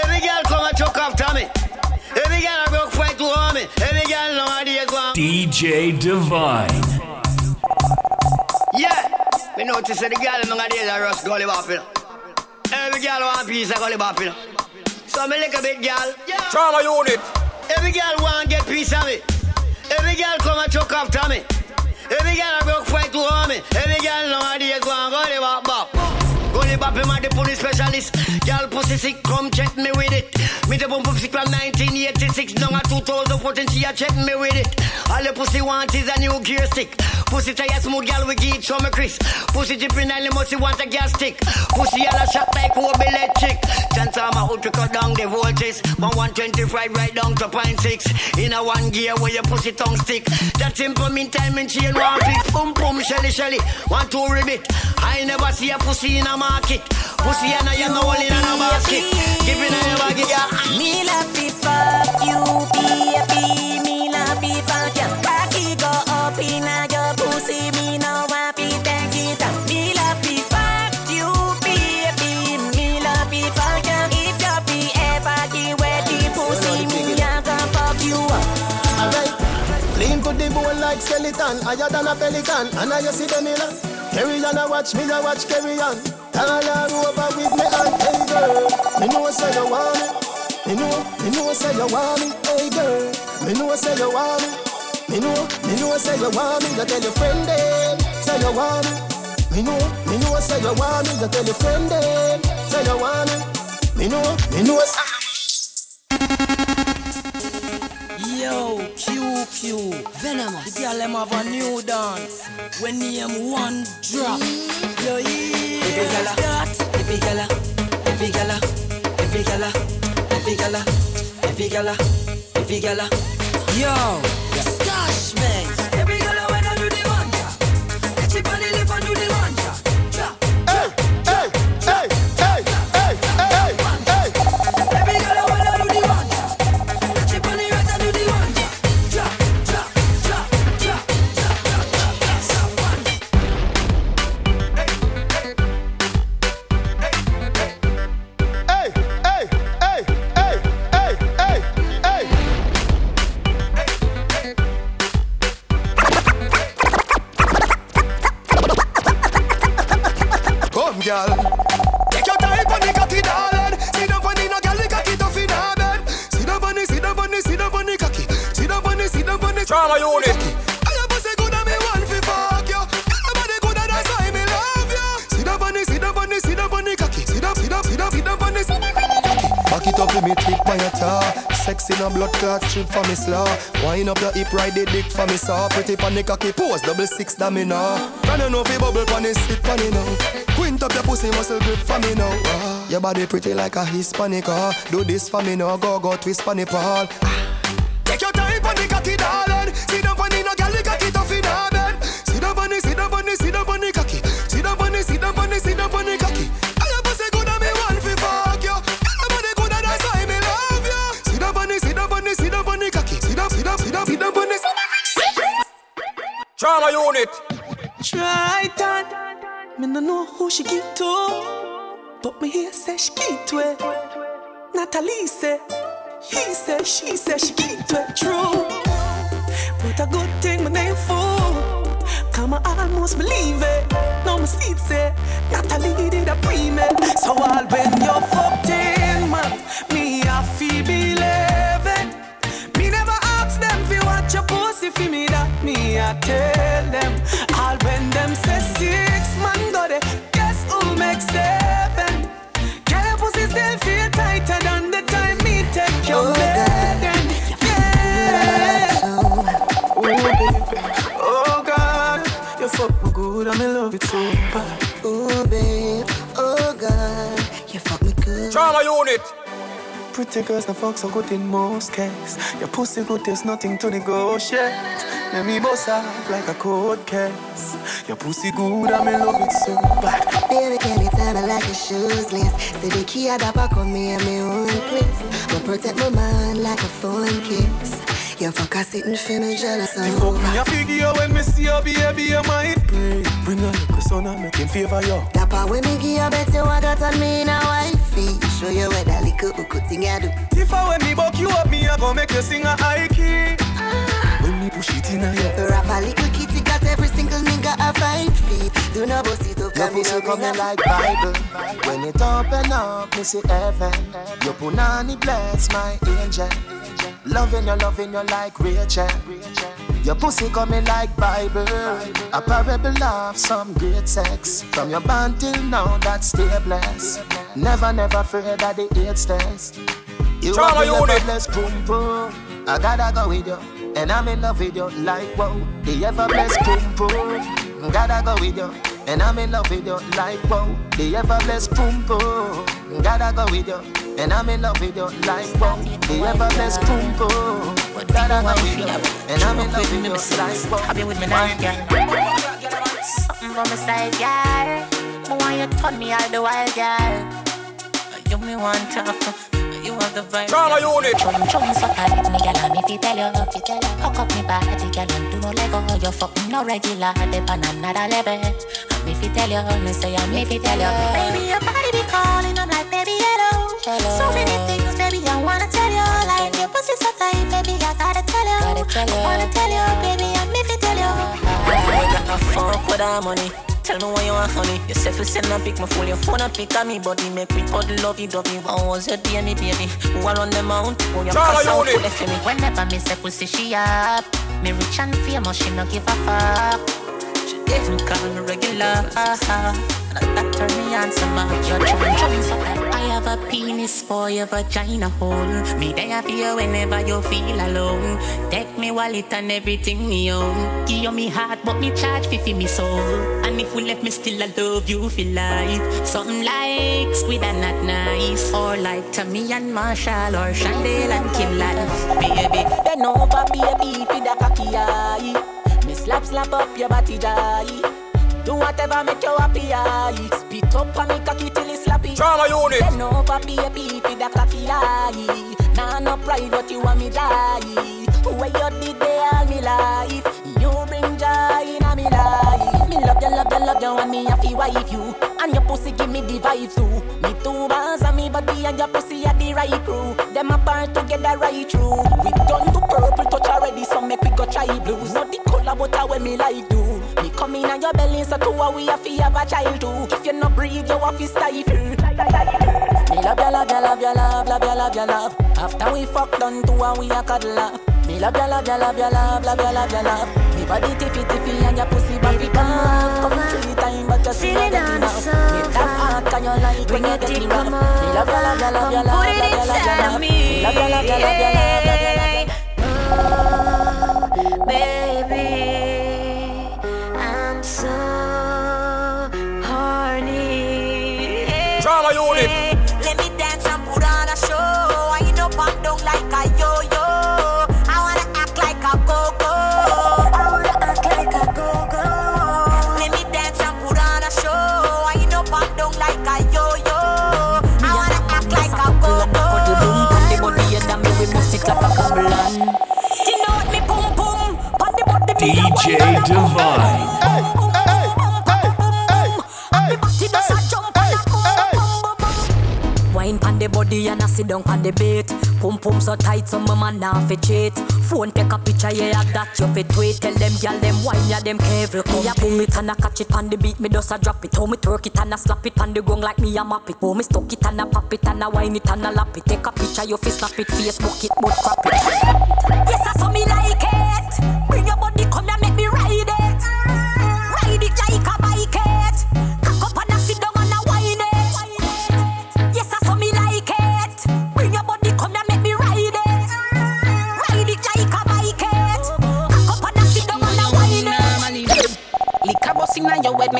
Every girl come and chuck after me. Every girl a broke fight to harm me. Every girl know how they go. DJ Divine. Yeah, me notice that the girl in my days are rush gully bopping. Every girl want piece of gully bopping. So me a bit, girl. Trauma unit. Every girl want get piece of me. Every girl come and chuck after me. Every girl a broke fight to harm me. Every girl know how they go on gully bop bop. Him a the police specialist. Girl pussy sick, come check me with it. Me the bump sick from 1986 down at 2014. She a check me with it. All the pussy want is a new gear stick. Pussy tire smooth, girl we give show me Chris. Pussy dripping and must want a gas stick. Pussy yellow shot like Kobe electric. Chance I'm out to cut down the voltage. From 125 right down to point six. In a one gear where your pussy tongue stick. That simple meantime in chain one fix. Boom boom shelly shelly. One two ribbit. I never see a pussy in a market. Pussy and I am no one in a basket. Baggy. Me love you, baby. Higher than a pelican. And I you see the miller. Carry on a watch, me a watch carry on. Her over with me and hey girl. Me know say you want me. Me know, me know say you want me. Hey girl. Me know say you want me. Me know, me know say you want me. You tell your friend them say you want me. Me know, me know say you want me. You tell your friend them say you want me. Me know, me know say. Yo, Q Q, Venomous. The girl them have a new dance. When name one drop. Yo, yeah. Every gala, every gala, every gala, every gala, every gala, every gala, every gala. Yo, stash man. Girl. Take your time on the cocky, darling. Sit down on the girl, the cocky tough in her bed. Sit down on the, sit down on the, sit down on the cocky. Sit down on the, sit down on the. Trauma unit. The, the, the the. Back it up with me on your tar. Sex in a blood clot strip for me slaw. Wind up your hip, ride the dick for me saw. Pretty the cocky pose, double six that me know. Can you know fi bubble the sit pon it now? Quint up your pussy muscle grip for me now. Ah, your body pretty like a Hispanic. Ah, do this for me now, go go twist pon the pole. Take your time pon the cocky, darling. Sit down pon the no girl, the cocky tough in her bed. Sit down pon the, sit down pon the, sit down pon the cocky. Sit down pon the, sit down pon the, sit down pon the cocky. The, the, the. Trauma unit. Try no know who she give to, but me hear say she give to it. Natalie say, he say, she say she give to it. True, but a good thing my name fool. Come I almost believe it. Now my seat say, Natalie did a pre-med. So all when you're fucked in, man, me I feel believe it. Me never ask them if you watch your pussy for me that me I tell them. All when them say six good, I'm in love with bad. Ooh, babe, oh God, you fuck me good. Trauma unit. Pretty girls, the fuck so good in most cases. Your pussy good, there's nothing to negotiate. Let me boss off like a cold case. Your pussy good, I'm in love with so bad. Baby, can you tell me like a shoes list? Say the key the back of me and me own place. But protect my mind like a phone kiss. You fuck a sitting me jealous You of fuck me a figure when me see you, baby, you might pray. Bring a little son and make him favor you. Part when me give you bet you I got on me in a wifey. Show you where that little uku thing I do. If I when me buck you up, me I go make you sing a high key. Ah. When me push it in a you. Rap a little kitty got every single nigga a five feet. Do not bust it up, Your come in pussy coming like Bible. When it open up, me see heaven. Your punani bless my angel. Loving you, loving you like Rachel. Your pussy coming like Bible. A parable of some great sex. From your band till now, that's still blessed Never, never afraid that the eight stays You Trauma have the unit. blessed boom boom. I gotta go with you And I'm in love with you like wow The ever blessed boom boom. Gotta go with you. And I'm in love with you like wow The ever blessed boom boom. Gotta go with you. And I'm in love with you like wow The ever blessed boom boom. Gotta go with you. And I'm in love with you like wow. Have you with me now, girl? Something from my side, girl. I want you turn me all the while, girl. You me want to, you have the vibe. Trauma unit. Chum chum so tight, me girl, and if you tell you, if you tell you, hook up me body, girl, and do no lego. You fucking no regular, the on another level. And if you tell you, me say, and if you tell you, baby, your body be calling, I'm like, baby, hello. So many things, baby, I wanna tell you. Like your pussy so tight, baby, I gotta tell you. I wanna tell you, baby, and if you tell you. I got a fuck with that money. Tell me why you want, honey. You say, if send a pic, my phone, your phone a pic of me body. Make me put you dovey. How was your day, me baby? Who are on the mount? Who you pass out unit. to me? Whenever me say pussy, she up. Me rich and famous, she no give a fuck. She even call me regular. That turn me on so tight. I have a penis for your vagina hole. Me there for you whenever you feel alone. Take me wallet and everything me own. Give you me heart, but me charge fi fi me soul. And if we left me still, I love you for life. Something like squid and not nice, or like Tammy and Marshall, or Chandel and Kim Life. Baby, bend over, baby, for the cocky eye. Me slap, slap up your body jai. Do whatever make you happy, aye. Spit up and me cocky till it's slappy. Trauma unit. Bend over, baby, for the cocky eye. Nah, no pride, but you want me die. Where you did they all me life. You bring joy in a me life. Me love you, love you, love you, and me a fi wife you. And your pussy give me the vibe too. Me two bars and me body and your pussy are the right crew. Them apart together right through. We done to purple touch already, so make we go try blues. Not the color, but how when me like do. Me come in on your belly, so two a we a fi have a child too. If you no breathe, you a fi stifle. Me love ya, love ya, love ya, love, love ya, love ya, love. After we fuck done, two a we a cuddle up. Me love ya, love ya, love ya, love, love ya, love ya, love. Me body tiffy tiffy and your pussy baby pop. Come three times, but you still not get enough. Me that hard, can you like when you get me rough? Me love ya, love ya, love ya, love, love ya, love ya, love. Me love ya, love ya, love ya, love, love ya, love. Oh, baby, horny. Trauma unit. Let me dance and put on a show. I ain't up and down like a yo-yo. I wanna act like a go-go. I wanna act like a go-go. Let me dance and put on a show. I ain't up and down like a yo-yo. I wanna act like a go-go. The body and the me we must like a gamelan. You know what me pum pum. Pon body DJ. Divine. Body and I sit down pan the bait. Pum pum so tight, some man now fi cheat. Phone take a picture, yeah, that you fi tweet. Tell them gyal them wine, yeah, them careful. Me a pull it and I catch it pan the beat, me just a drop it. How me twerk it and I slap it pan the gong like me a map it. How me stuck it and I pop it and I wine it and I lap it. Take a picture, you fi snap it, Facebook it, but crap it. Yes, I saw me like it.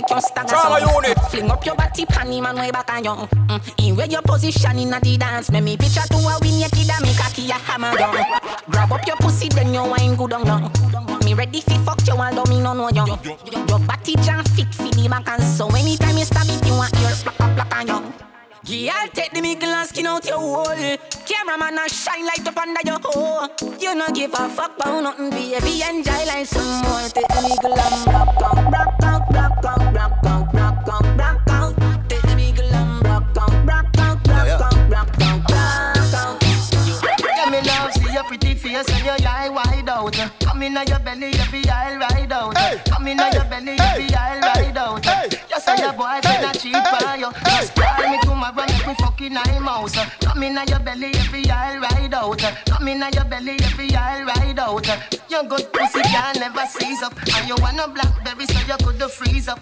Make you stagger Trauma some. unit. Fling up your body, panty man way back on you. Mm. In where your position inna the dance, make me picture to a win your kid and make a key a hammer down. Grab up your pussy, then you wine good on you. Me ready fi fuck you, although me no know you. Your body jam fit fi the back and so anytime you stab it, you want your plack a plack on you. Yeah, I'll take the mickle and skin out your hole. Cameraman a shine light up under your hole. You no give a fuck about nothing, baby. Enjoy like some more. Take the mickle and rock out, rock out, rock out, rock out, rock out, rock out. Take the mickle and rock out, rock out, rock out, rock out, rock out. Yeah, me love see your pretty face and your eye wide out. Come in on your belly, every eye ride out. Come in on your belly, every eye ride out. You say your boyfriend a cheap by you. Just call me me fucking eye mouse. Come in your belly, every eye ride out. Come in your belly, every eye ride out. Your good pussy can never seize up, and you want a blackberry so you could freeze up.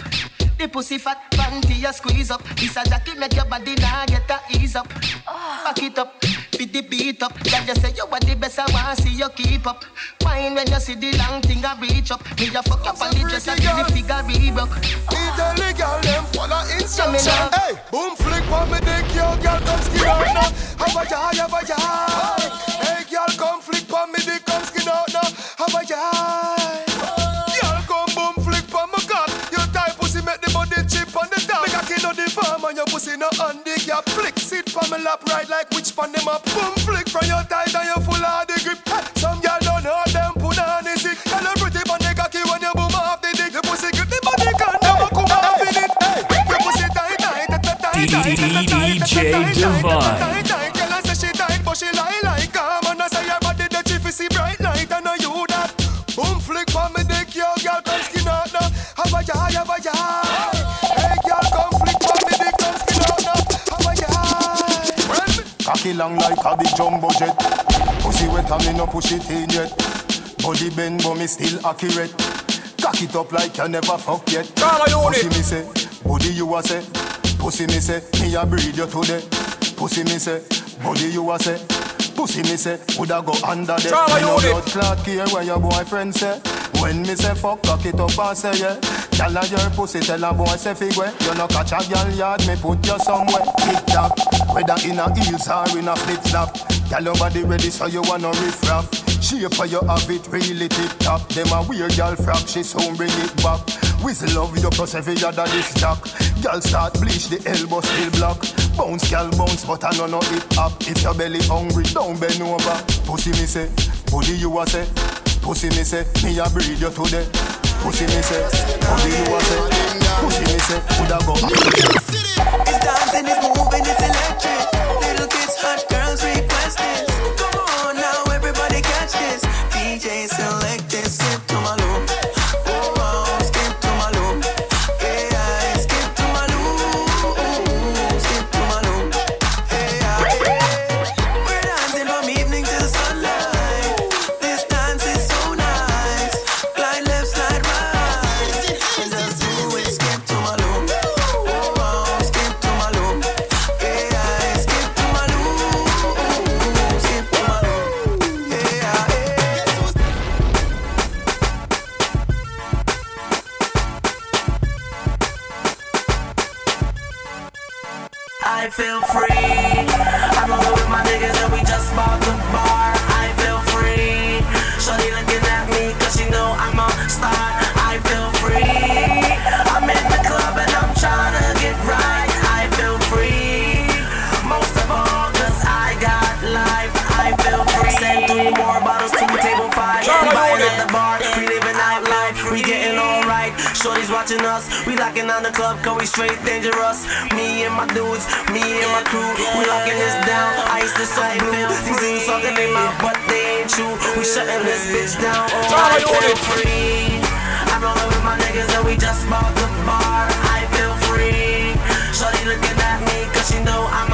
The pussy fat panty you squeeze up. This a jacket make your body now get a ease up. Back it up, fit the beat up. Girl, you say you are the best, I want see you keep up. Wine when you see the long thing I reach up. Me a fuck up on the dress and the figure reebok. Me tell the girl them follow instruction. Hey, boom flick on me dick, yo girl come skin out now. Have a jar, have a jar. Hey girl come flick on me dick, come skin out now. Have a jar. Make a kid of the farm and your pussy no handicap. Flick sit on me lap right like which pan them up. Boom flick from your tight and you full of the grip. Some girl don't know them put on the sick. You pretty on the cocky when you boom off the dick. The pussy grip the body can never come off in it. Your pussy tight, tight, tight, tight, tight, tight, tight, tight, DJ tight, Divine. tight, tight. Girl long like a big jumbo jet. Pussy wet and me no push it in yet. Body bend but me still accurate. Cock it up like you never fuck yet. Pussy me say, body you a say. Pussy me say, me a breed you today. Pussy me say, body you a say. Pussy me say, woulda go under there. Me no blood clot care where your boyfriend say. When me say fuck, cock it up and say yeah. Tell her your pussy, tell her boy say figure. You no catch a girl yard, me put you somewhere. Tick tock, whether in a heels or in a flip flop. Girl your body ready so you wanna riff raff. Shape for you have it really tip top. Them a weird girl frack, she soon bring it back. Whistle love you plus every other this jack. Girl start bleach the elbow still block. Bounce girl bounce but I know no hip hop. If your belly hungry, don't bend over. Pussy me say, body you a say. Pussy me say, me a breed you today. Pussy me say, body you a say. Pussy me say, woulda go. It's dancing, it's moving, it's electric. Little kids, hot girls request this. Knocking on the club, cause we straight dangerous. Me and my dudes, me and my crew, we locking this down. Ice is so blue. These dudes talking they they ain't true. We shutting this bitch down. Oh, I feel free. I'm rolling with my niggas and we just bought the bar. I feel free. Shorty looking at me, cause she know I'm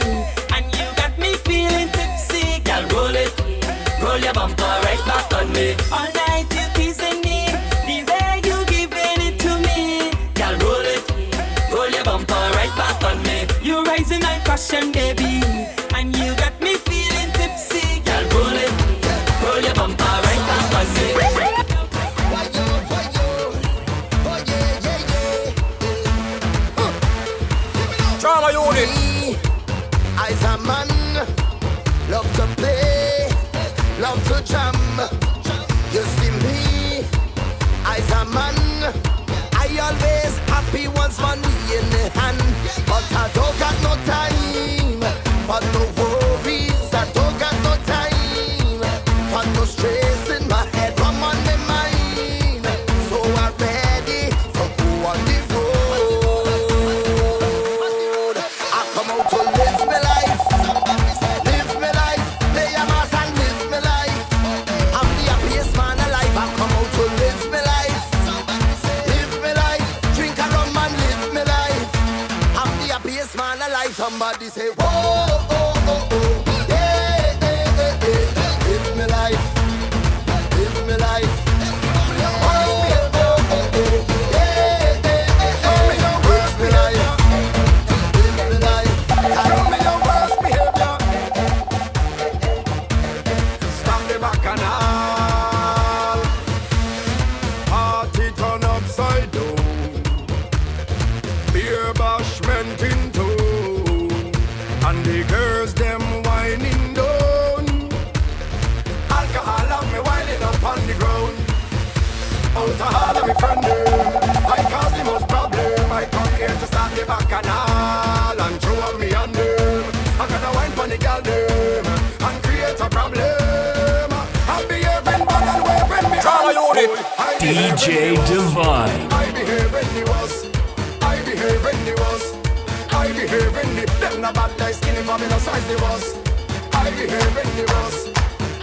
behaving the worst.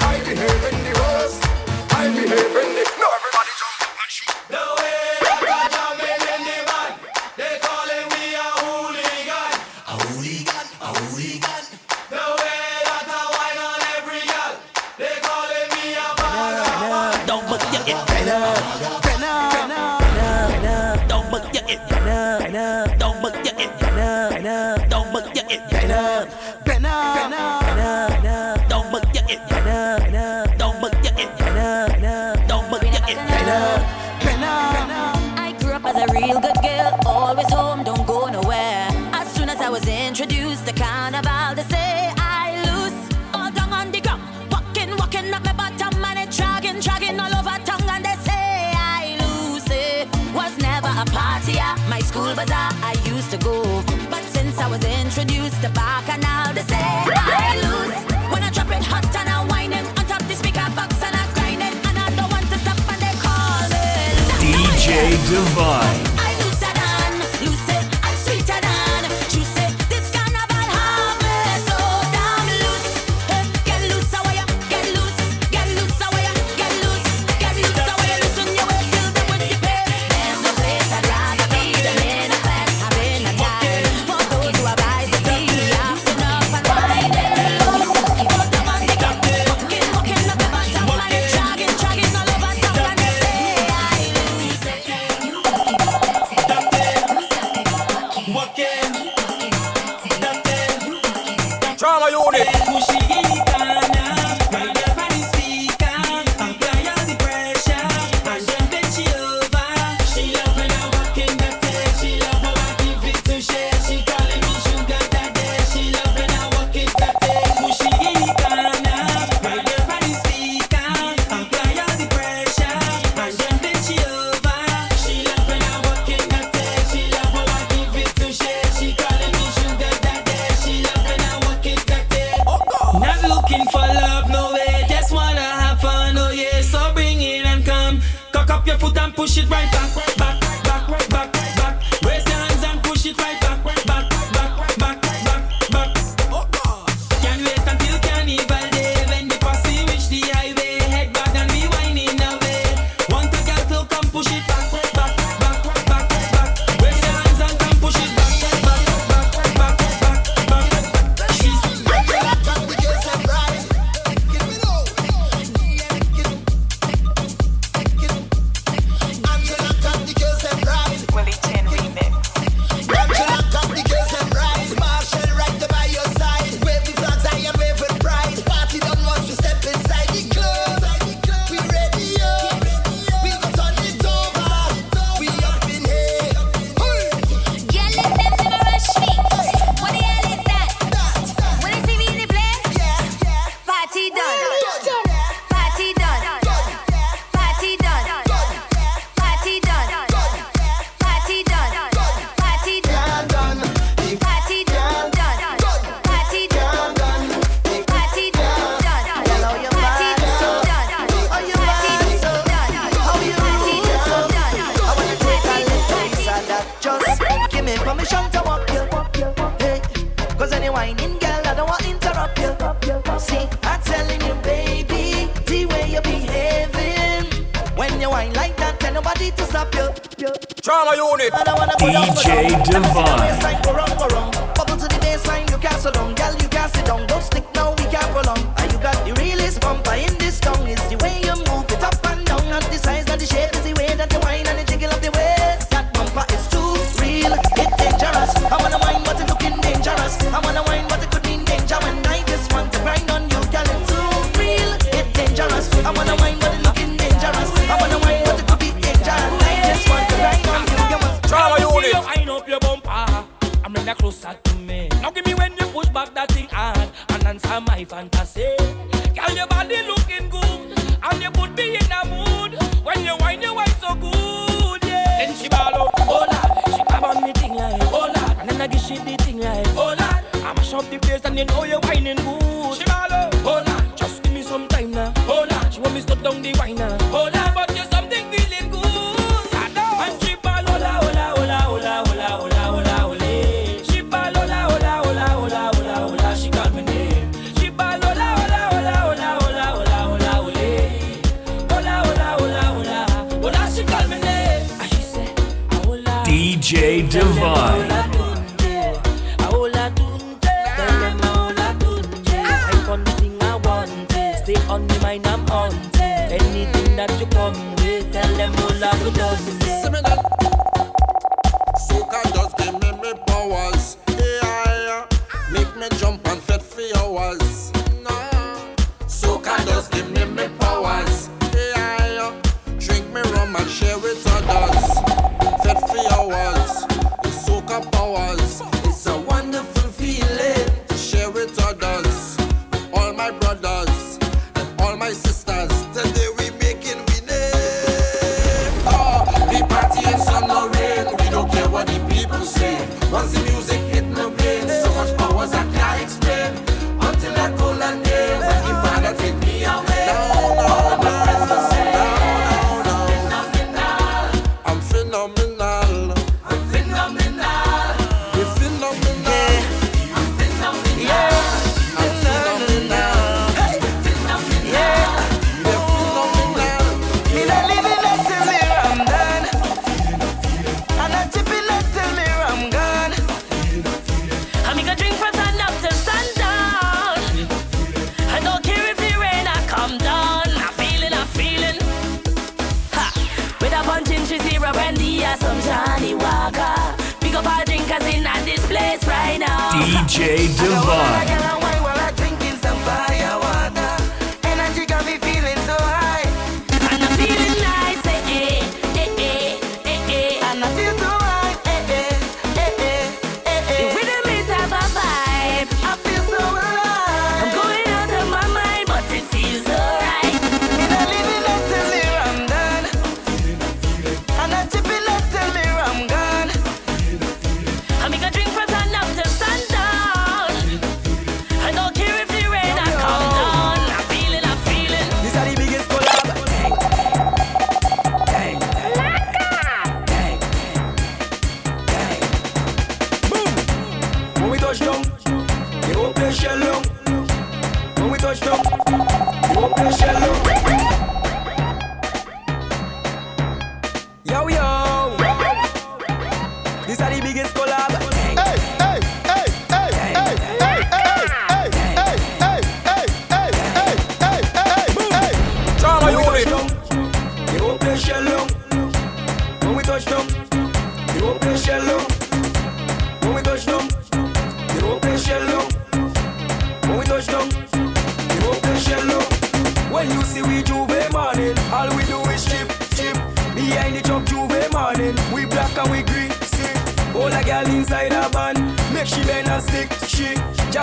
I behave in the worst. I behave in for hours. Nah. So can just give me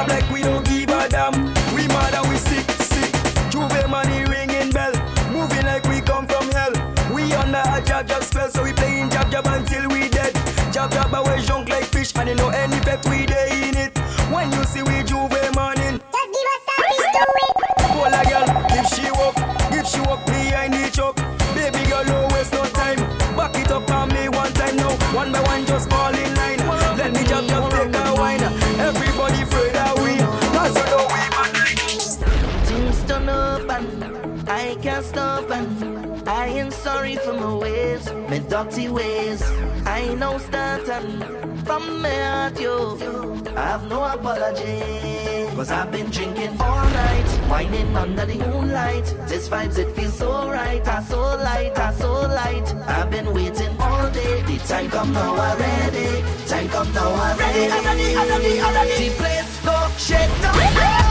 a black, we don't give a damn. We mad and we sick, sick. Juve money ringing bell. Moving like we come from hell. We under a jab jab spell, so we playing jab jab until we dead. Jab jab away junk like fish, and you know any effect we day in it. When you see we Juve money. just give us something to it. Call a girl, if she walk, if she walk behind the chop. Baby girl, don't waste no time. Back it up on me one time now, one by one. sorry for my ways, my dirty ways. I know starting from me at you. I have no apology. Cause I've been drinking all night, whining under the moonlight. This vibes, it feels so right, I so light, I so light. I've been waiting all day, the time come now already. Time come now already. I'm ready, I'm ready, ready. The place go shake down.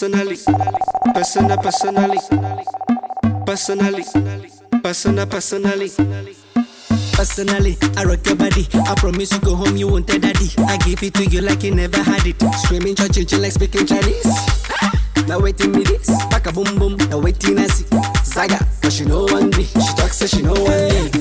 personally, persona personally, personally, persona personally. Personally, I rock your body. I promise you go home, you won't tell daddy. I give it to you like you never had it. Screaming, churching, like speaking Chinese. Now waiting me this, back a boom boom. Now waiting I see Zaga, she know one me. She talks, so she know one day.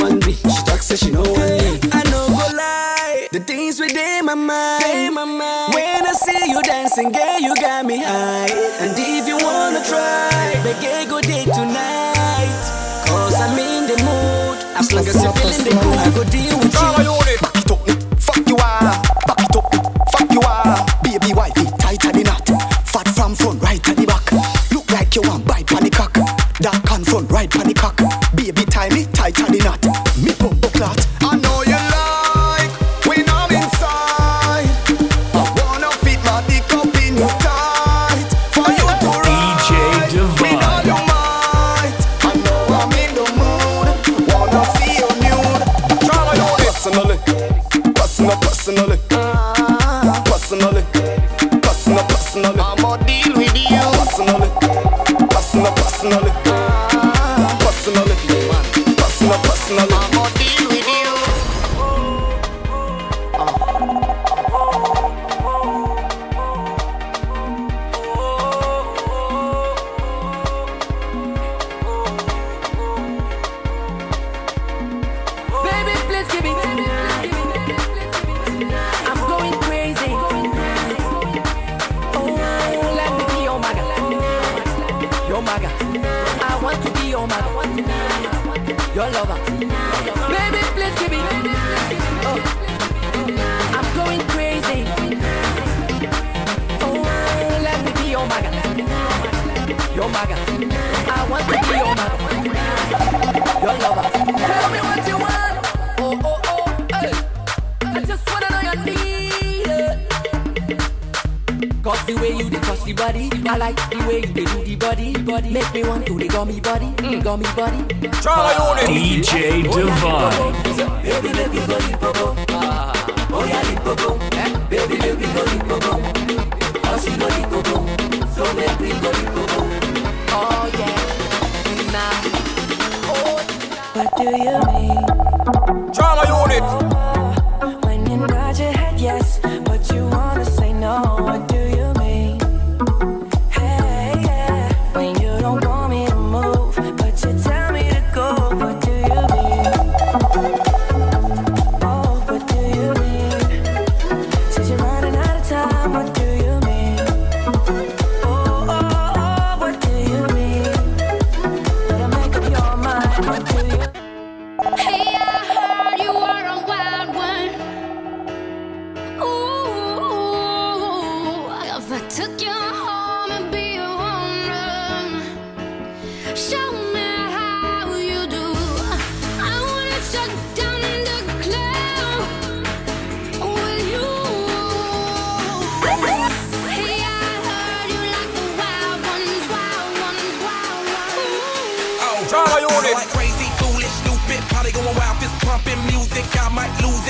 want me. She talks say she no want me. I know. go lie, the things within my mind. Day my mind. When I see you dancing, girl, you got me high. And if you wanna try, make it go day tonight. Cause I'm in the mood. As long as you're feeling the cool, I go deal with you.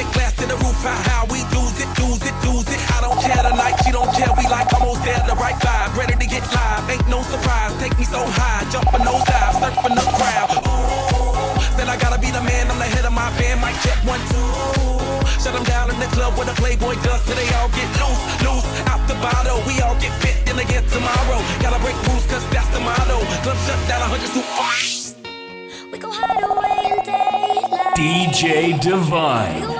It. Glass to the roof, how, how we lose it, lose it, lose it. I don't care tonight, she don't care. We like almost there, the right vibe, ready to get live. Ain't no surprise, take me so high, jumping those dives, surfing the crowd. Ooh, said I gotta be the man, I'm the head of my band. Mic check one two. Shut them down in the club where the Playboy does, so they all get loose, loose. Out the bottle, we all get fit in again tomorrow. Gotta break rules, cause that's the motto. Club shut down, 100 super. We go hide away in daylight. DJ Divine.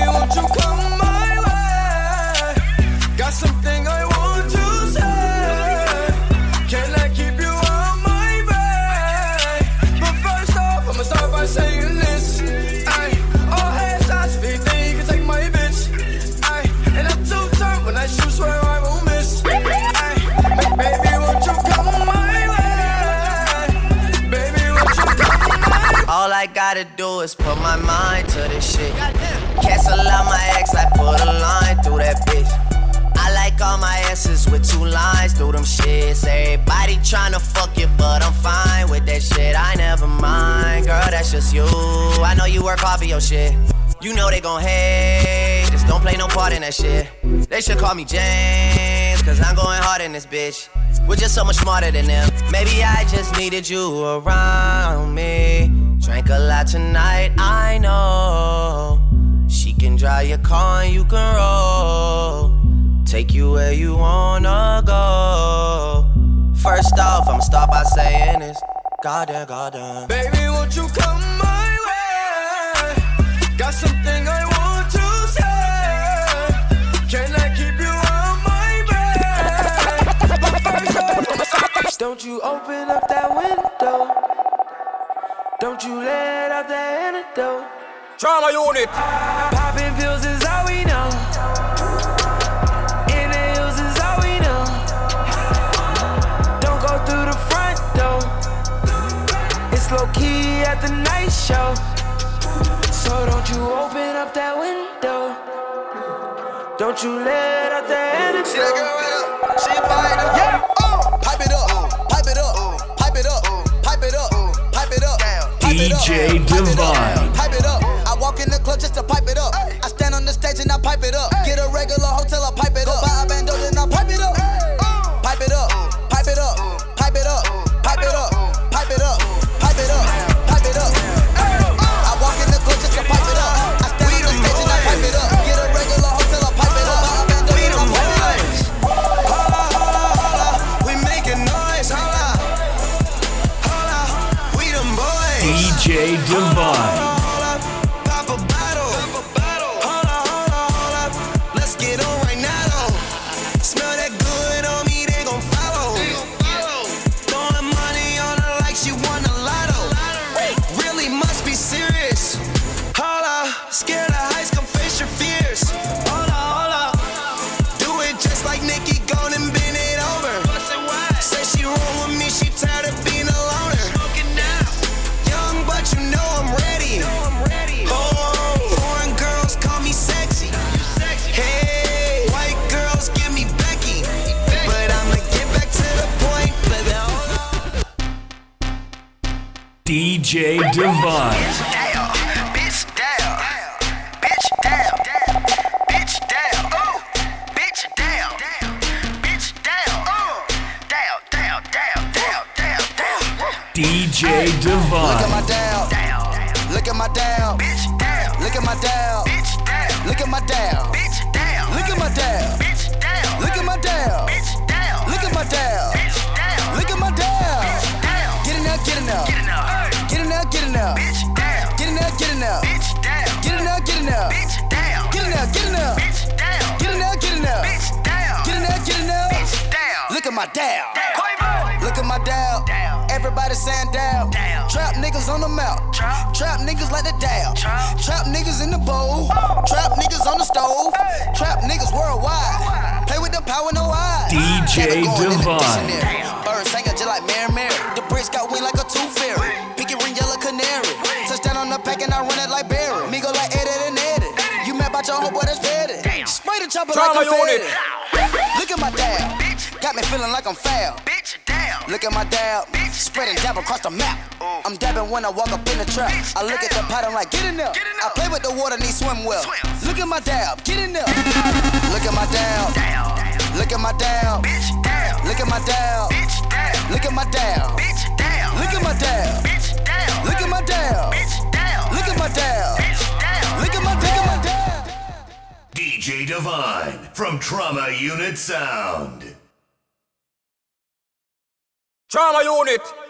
gotta do is put my mind to this shit. Cancel out my ex, I put a line through that All my S's with two lines through them shits. Everybody tryna fuck you, but I'm fine with that shit. I never mind, girl, that's just you. I know you work hard for your shit. You know they gon' hate, just don't play no part in that shit. They should call me James, cause I'm going hard in this bitch. We're just so much smarter than them. Maybe I just needed you around me. Drank a lot tonight, I know. She can drive your car and you can roll. Take you where you wanna go. First off, I'ma start by saying this. Goddamn, goddamn. Baby, won't you come my way? Got something I want to say. Can I keep you on my way? But first off, I'ma start- Don't you open up that window. Don't you let out the antidote. Trauma unit. Popping pills is all we know. low key at the night show. So don't you open up that window. Don't you let out the energy. See that girl right up. She fired up. Yeah. Oh. Pipe it up. Pipe it up. Pipe it up. Pipe it up. Pipe it up. Pipe it up. DJ Divine. Pipe it up. I walk in the club just to pipe it up. I stand on the stage and I pipe it up. Get a regular hotel, I pipe it up. Go buy a bando Trauma Unit Sound. Trauma unit.